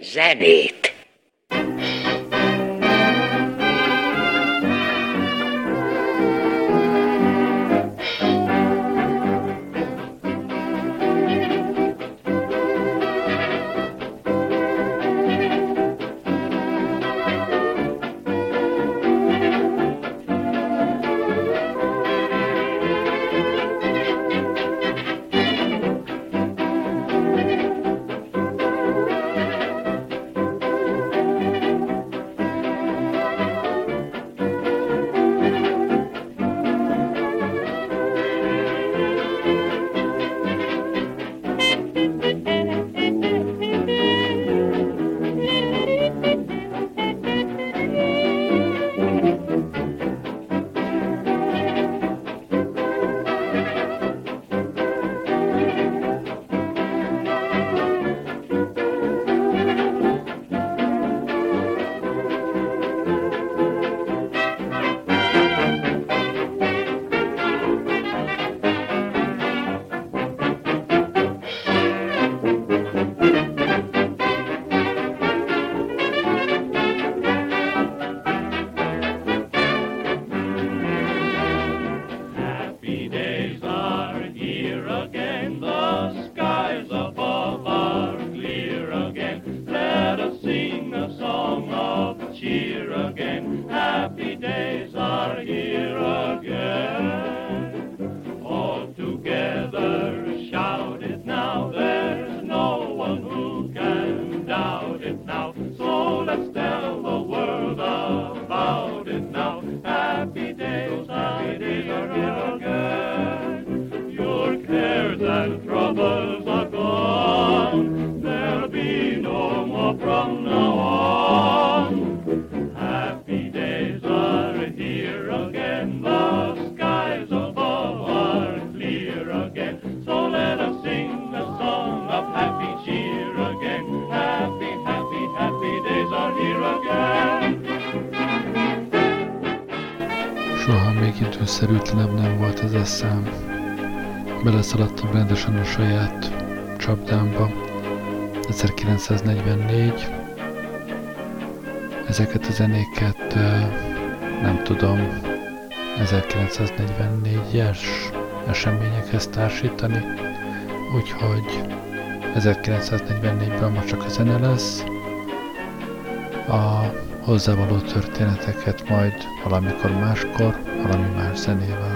zenét. Szám. Beleszaladtam rendesen a saját csapdámba. 1944. Ezeket a zenéket nem tudom 1944-es eseményekhez társítani, úgyhogy 1944-ben ma csak a zene lesz. A hozzávaló történeteket majd valamikor máskor, valami más zenével.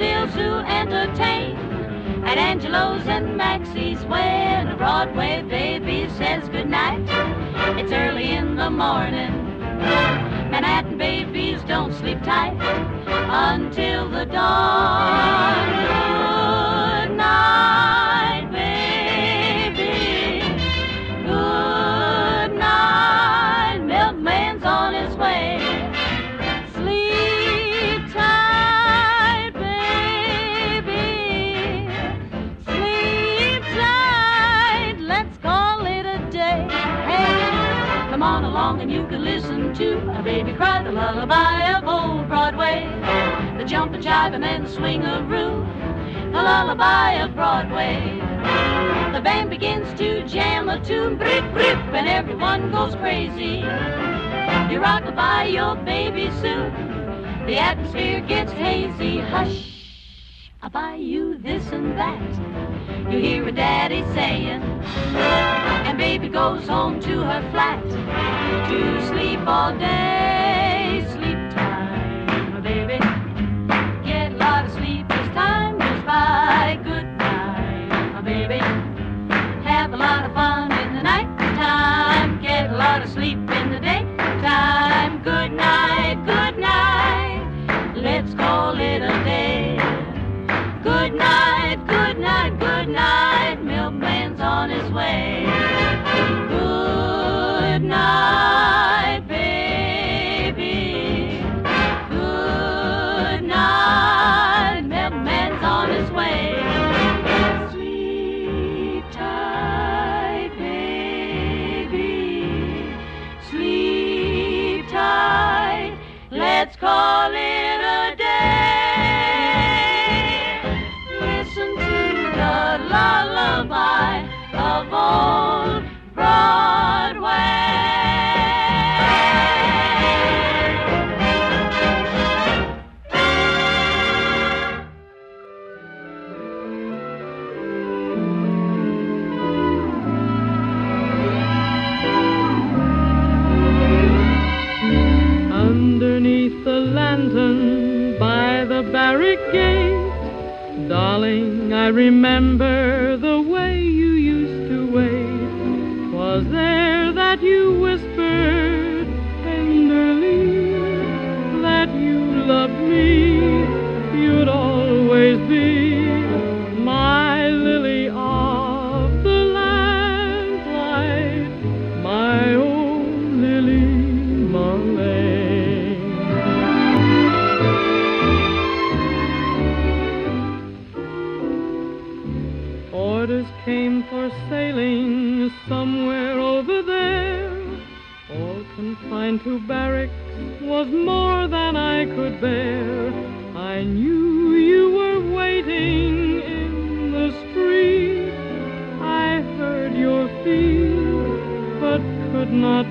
Daffodils who entertain at Angelo's and Maxie's when a Broadway baby says goodnight. It's early in the morning. Manhattan babies don't sleep tight until the dawn. Along and you can listen to a baby cry the lullaby of old Broadway. The jump and jive and then swing a roo. The lullaby of Broadway. The band begins to jam a tune, brip, brip, and everyone goes crazy. You rock by your baby soon. The atmosphere gets hazy. Hush, I'll buy you this and that. You hear a daddy saying, and baby goes home to her flat to sleep all day. Sleep time, baby. Get a lot of sleep as time goes by. Good night, baby. Have a lot of fun in the night time. Get a lot of sleep in the daytime. Good night, good night. Let's call it a day. Good night, Let's was more than I could bear. I knew you were waiting in the street. I heard your feet, but could not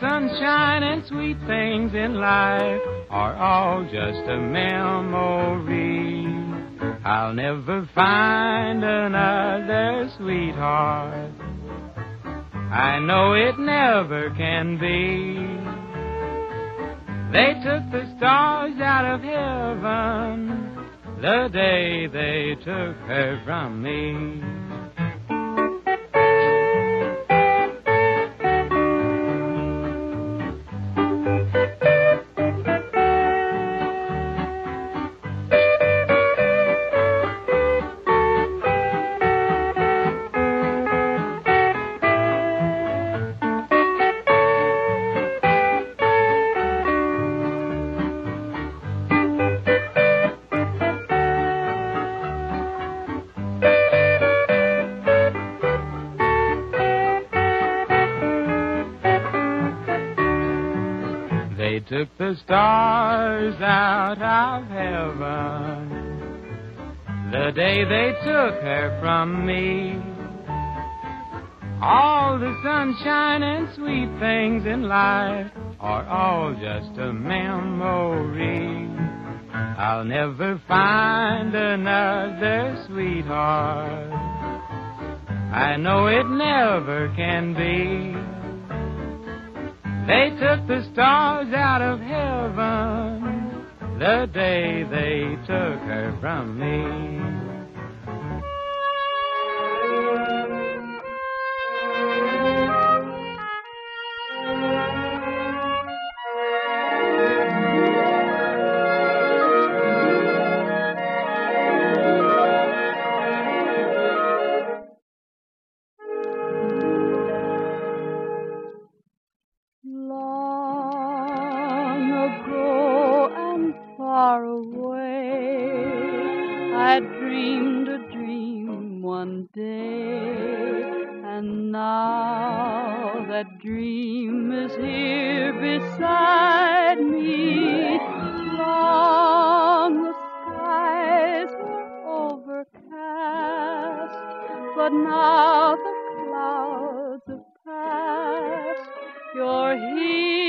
sunshine and sweet things in life are all just a memory. I'll never find another sweetheart. I know it never can be. They took the stars out of heaven the day they took her from me. The stars out of heaven the day they took her from me. All the sunshine and sweet things in life are all just a memory. I'll never find another sweetheart. I know it never can be. They took the stars out of heaven the day they took her from me. You're here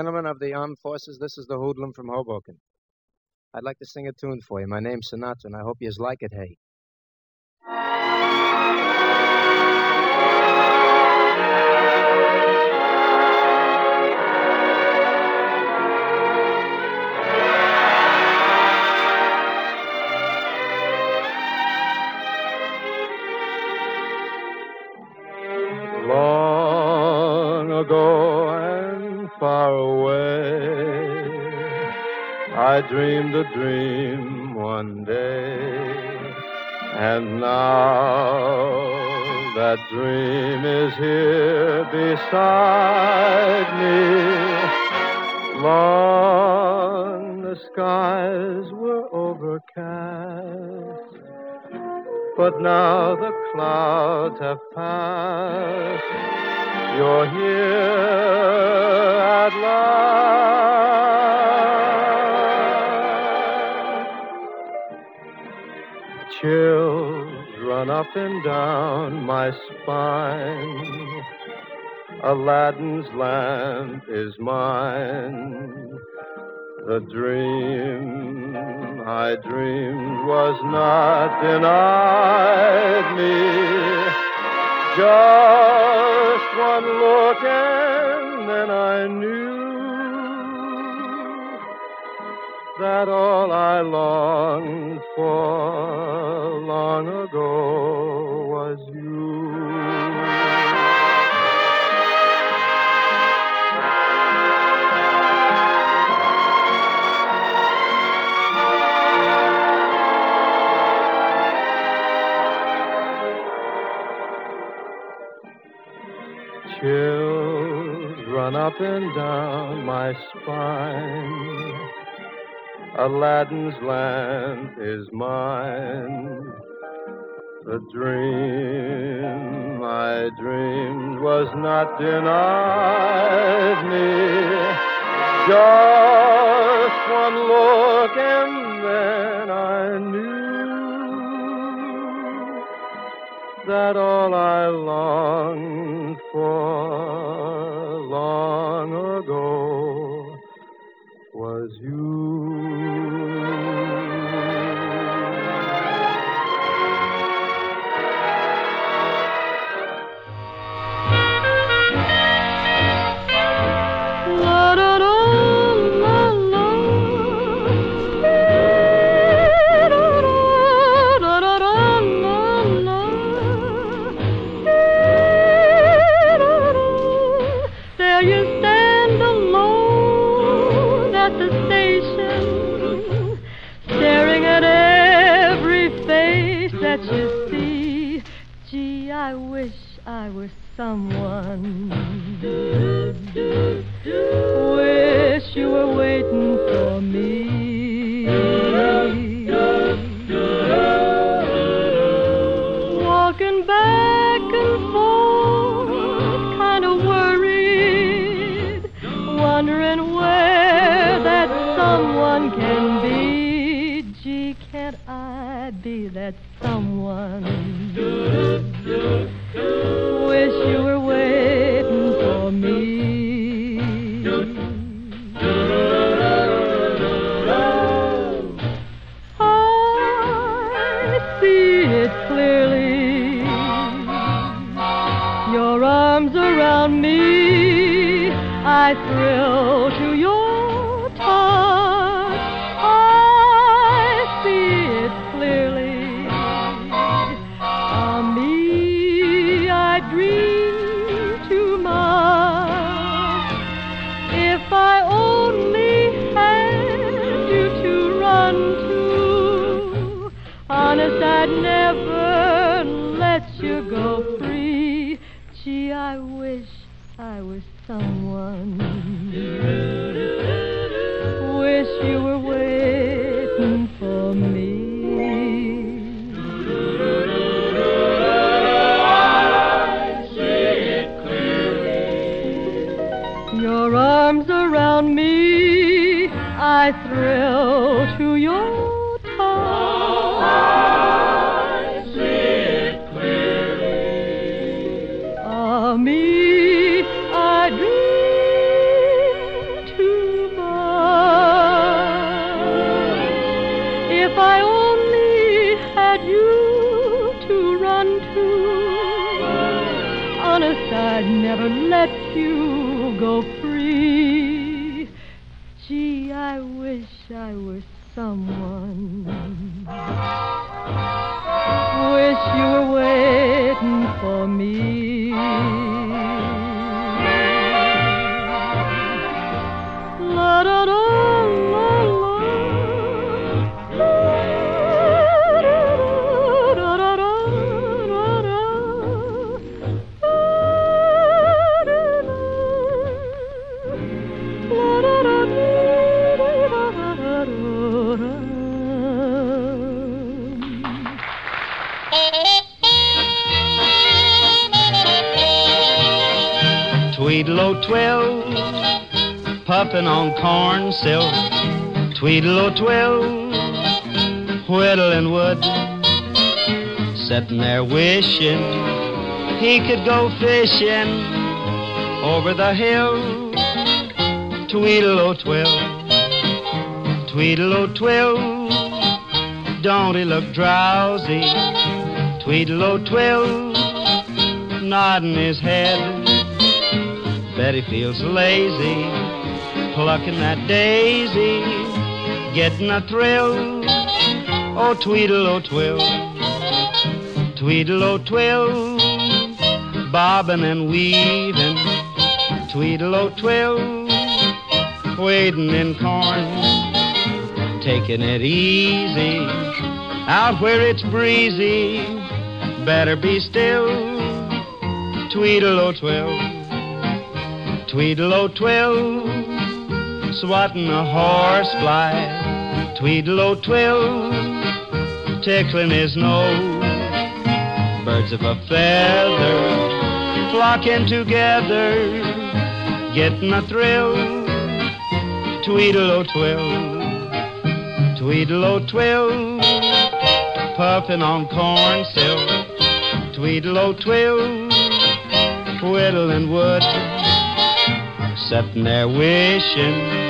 Gentlemen of the armed forces, this is the hoodlum from Hoboken. I'd like to sing a tune for you. My name's Sinatra, and I hope yous like it, hey. Dreamed a dream one day, and now that dream is here beside me. Long the skies were overcast, but now the clouds have passed. You're here at last. Chills run up and down my spine. Aladdin's lamp is mine. The dream I dreamed was not denied me. Just one look and then I knew that all I longed for long ago was you. Chills run up and down my spine. Aladdin's lamp is mine. The dream I dreamed was not denied me. Just one look and then I knew that all I longed for long ago was you. Honest, I'd never let you go free. Gee, I wish I was someone. Wish you were waiting puffin' on corn silk. Tweedle-o twill, whittling wood. Sitting there wishing he could go fishing over the hill. Tweedle-o twill, Tweedle-o twill, don't he look drowsy? Tweedle-o twill, nodding his head. Bet he feels lazy, plucking that daisy, getting a thrill. Oh, Tweedle-o oh, twill, Tweedle-o oh, twill, bobbing and weaving. Tweedle-o oh, twill, wading in corn, taking it easy. Out where it's breezy, better be still. Tweedle-o twill, Tweedle-o twill, swatting a horsefly. Tweedle-o twill, tickling his nose. Birds of a feather flocking together, getting a thrill. Tweedle-o twill, tweedle-o twill, puffing on corn silk. Tweedle-o twill, whittling wood, sitting there wishing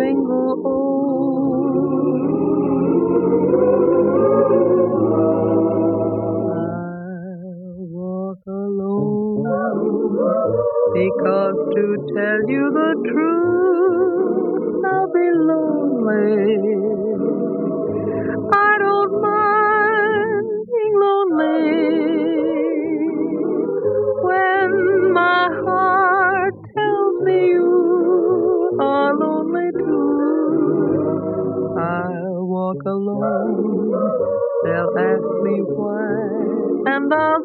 single old. I walk alone because to tell you the truth, I'll be lonely. rewind, and I'll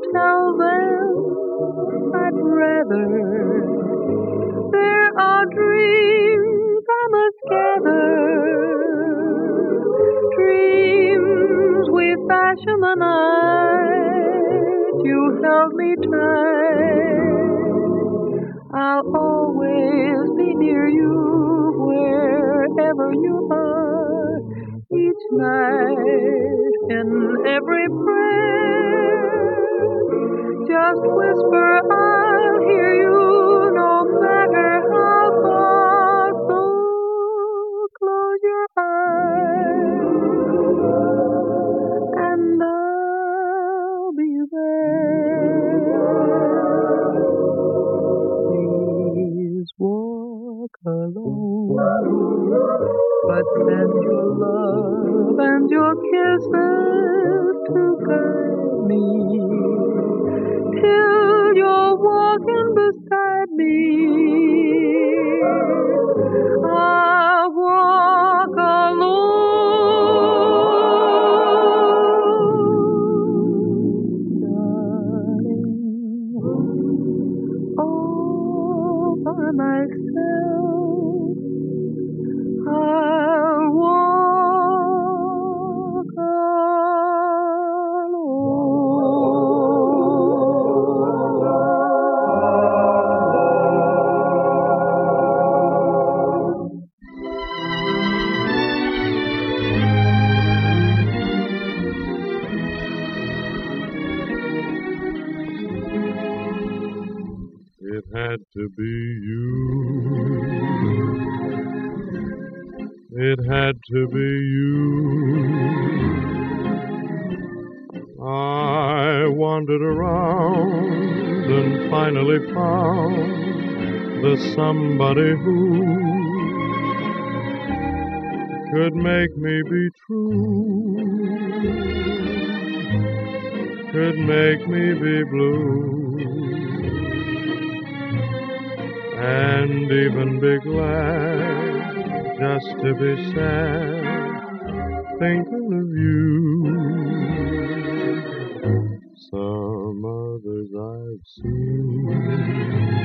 But send your love and your kisses to guide me till you're walking beside me. Somebody who could make me be true, could make me be blue, and even be glad just to be sad thinking of you. Some others I've seen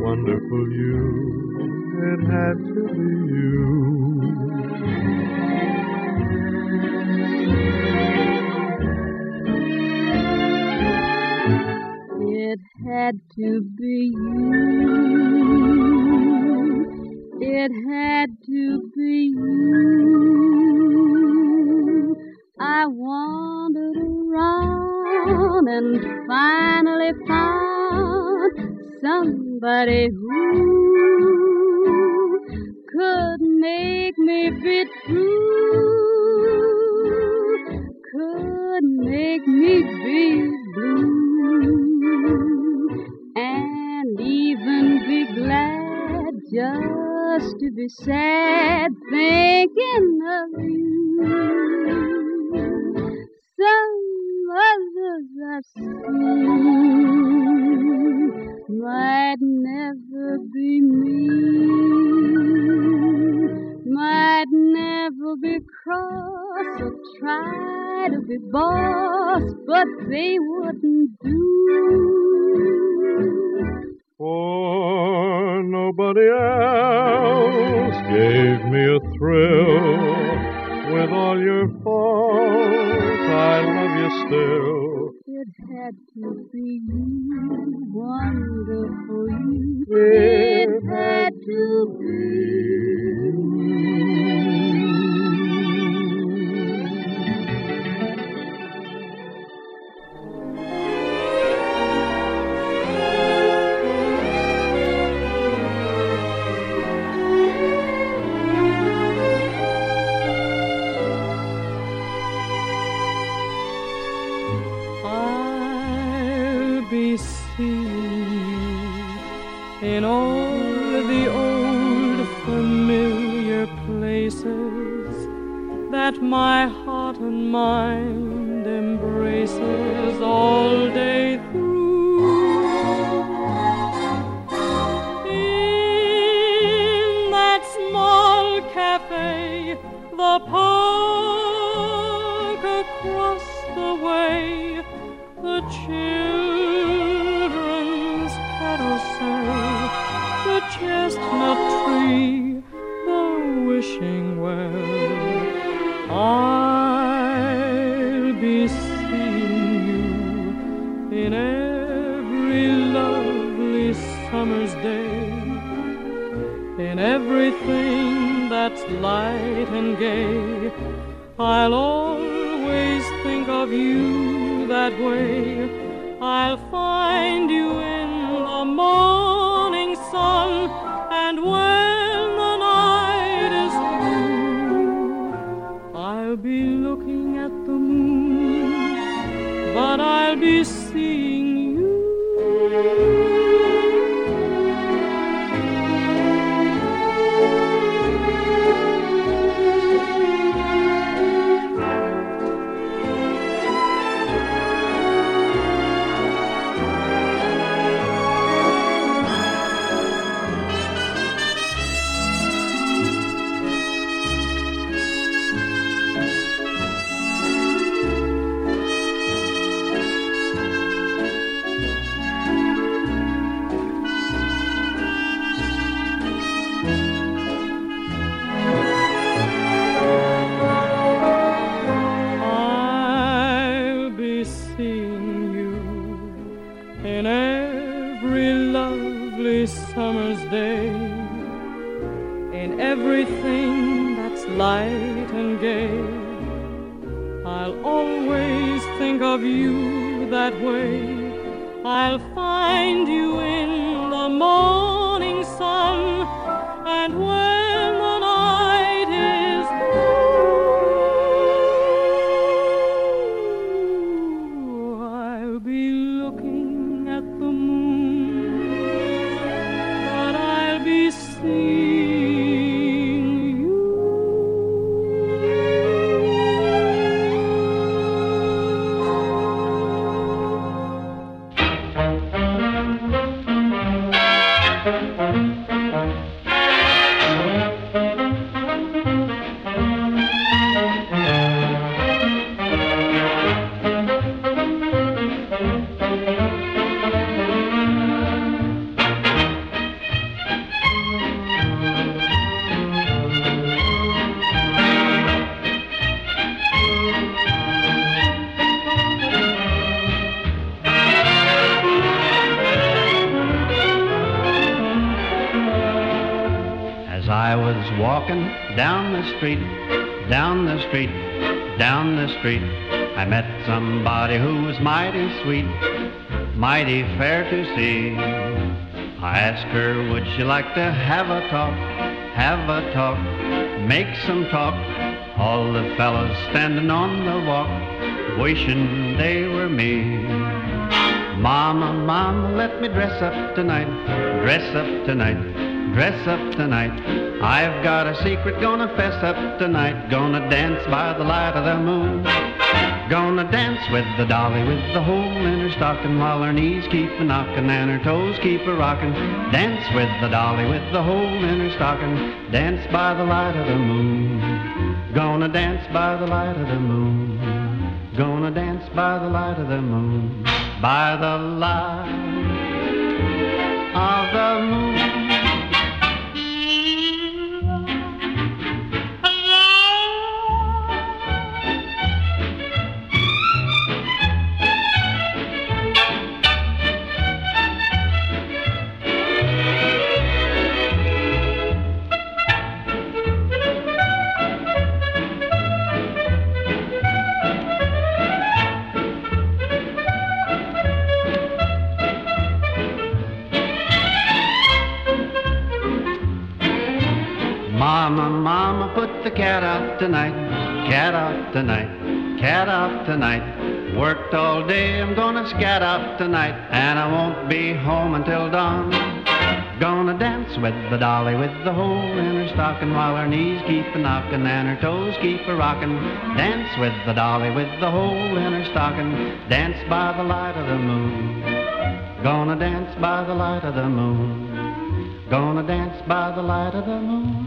wonderful you, it had to be you. It had to be you. It had to be you. I wandered around and finally found somebody who could make me be true, could make me be blue, and even be glad just to be sad thinking of you. Somebody others I've seen might never be me, might never be cross or try to be boss, but they wouldn't do. For nobody else gave me a thrill. With all your faults, I love you still. It had to be you, wonderful you. It had to I'll my heart and mind embraces all day through. In that small cafe, the park across the way, the children's carousel, the chestnut light and gay. I'll always think of you that way. I'll find you in the morning sun, and when that way. The street, down the street, down the street, I met somebody who was mighty sweet, mighty fair to see. I asked her, would she like to have a talk, have a talk, make some talk? All the fellows standing on the walk, wishing they were me. Mama, mama, let me dress up tonight, dress up tonight, dress up tonight. I've got a secret, gonna fess up tonight. Gonna dance by the light of the moon. Gonna dance with the dolly with the hole in her stocking while her knees keep a knocking and her toes keep a rocking. Dance with the dolly with the hole in her stocking. Dance by the light of the moon. Gonna dance by the light of the moon. Gonna dance by the light of the moon. By the light of the moon. Tonight. Cat out tonight. Cat out tonight. Worked all day, I'm gonna scat out tonight. And I won't be home until dawn. Gonna dance with the dolly with the hole in her stocking while her knees keep a knocking and her toes keep a rocking. Dance with the dolly with the hole in her stocking. Dance by the light of the moon. Gonna dance by the light of the moon. Gonna dance by the light of the moon.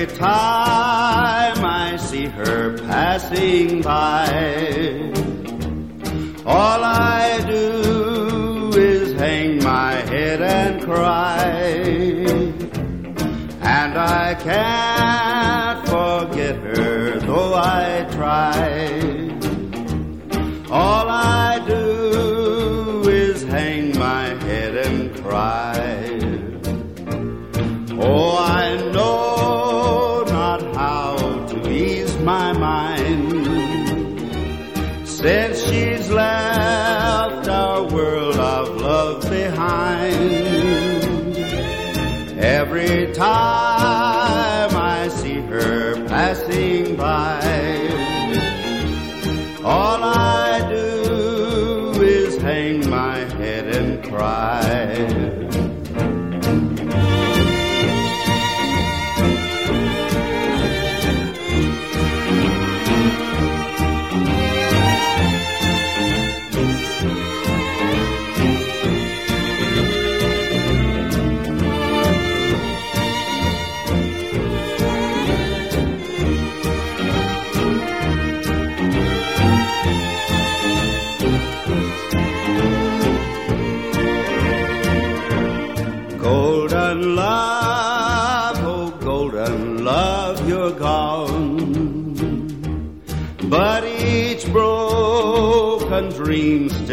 Every time I see her passing by, all I do is hang my head and cry. And I can't forget her, though I try. All love behind. Every time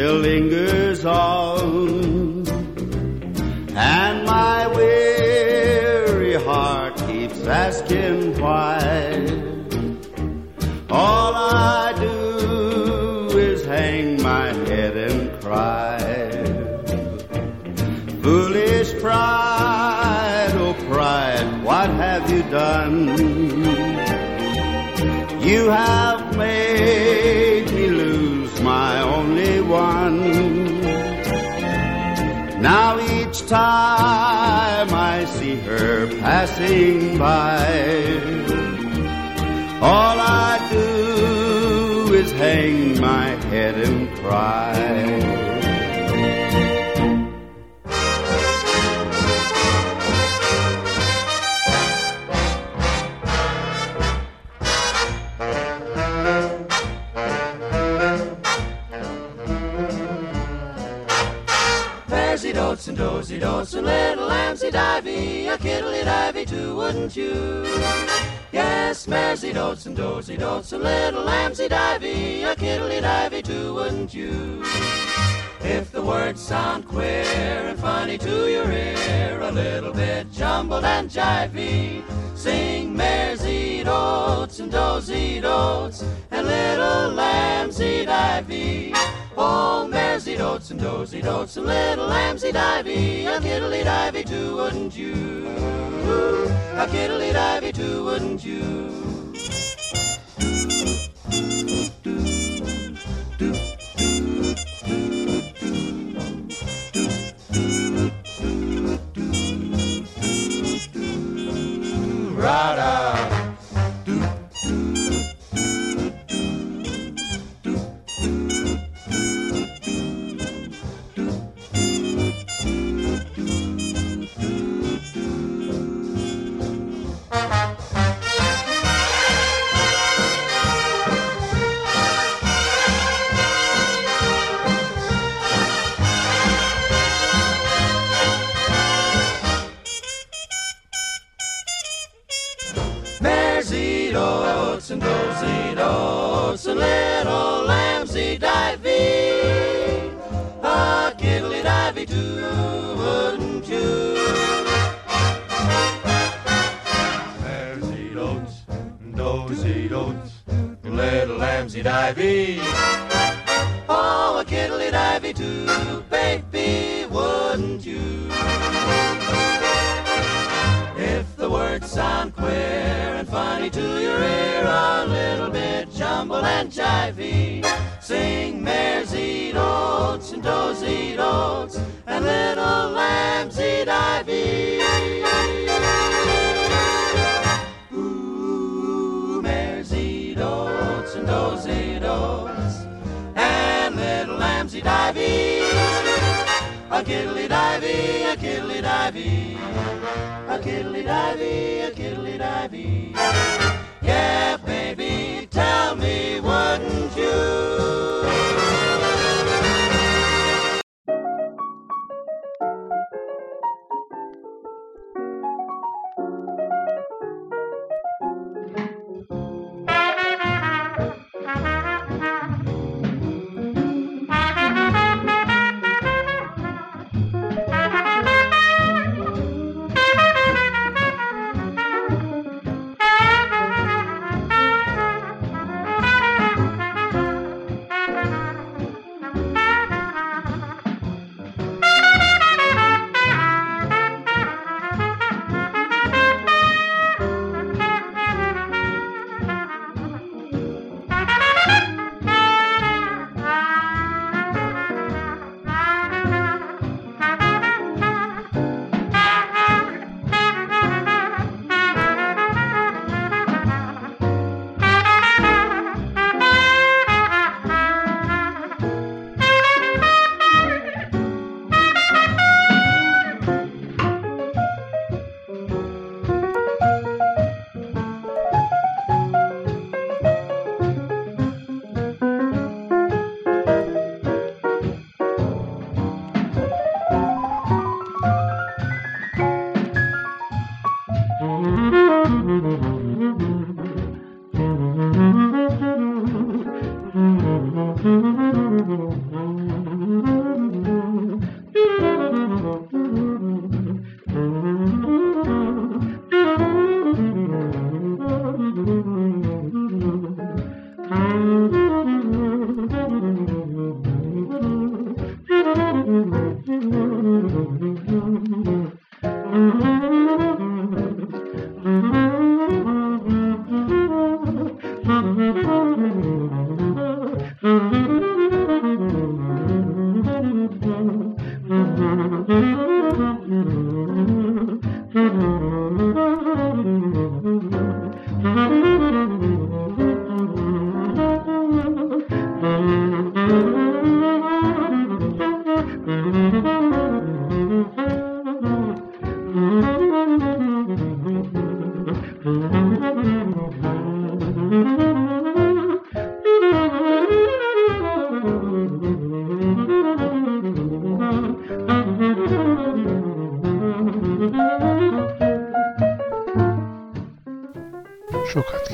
still lingers on. And my weary heart keeps asking why. All I do is hang my head and cry. Foolish pride, oh pride, what have you done? You have time I see her passing by, all I do is hang my head and cry. Wouldn't you? Yes, Mairzy doats and dozy dotes and little lambsy divey, a kiddly divey too, wouldn't you? If the words sound queer and funny to your ear, a little bit jumbled and jivey, sing Mairzy doats and dozy dotes and little lambsy divey. Oh, dotes and dozy dotes and little lambsy divey, a kiddly divey too, wouldn't you? A kiddly divey too, wouldn't you? Too, wouldn't you? Dozy dotes, little lambsy divey. Kiddly divey, a kiddly divey, a kiddly divey, a kiddly divey.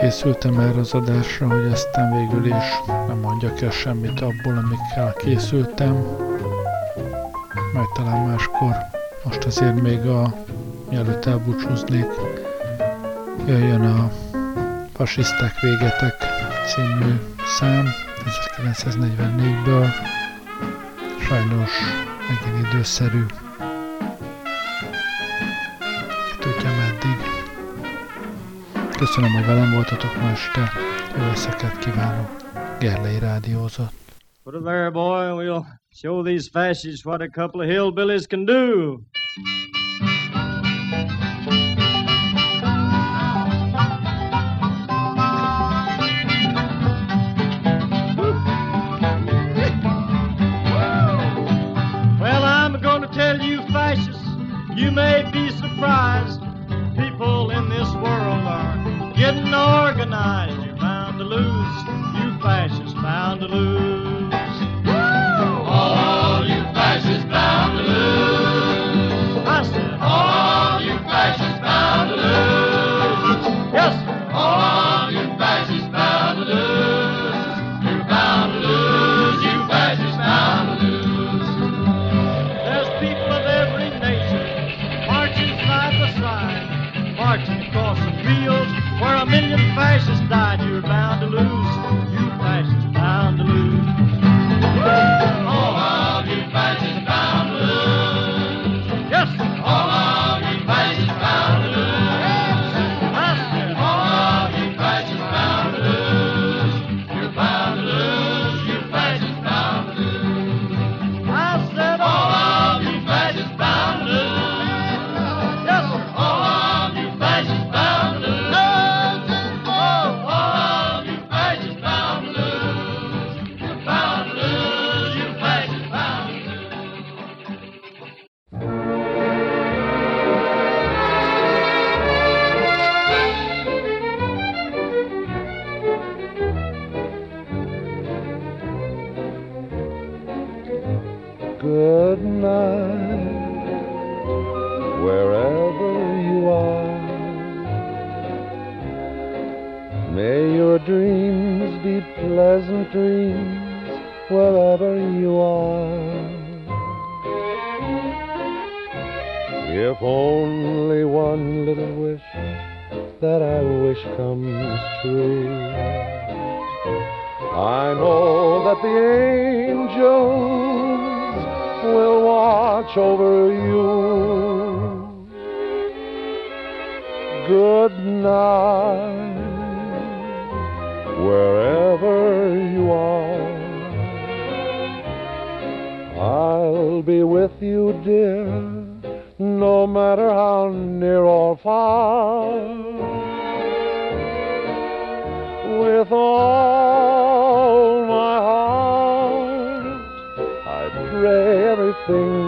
Készültem erre az adásra, hogy aztán végül is nem mondjak el semmit abból, amikkel készültem. Majd talán máskor. Most azért még a, mielőtt elbúcsúznék, jöjjön a Fasiszták végetek című szám 1944-ből. Sajnos megint időszerű. Köszönöm, hogy velem voltatok ma este. Jó kívánok. Gerlei rádiózott. Put it there, boy, and we'll show these fascists what a couple of hillbillies can do. Everything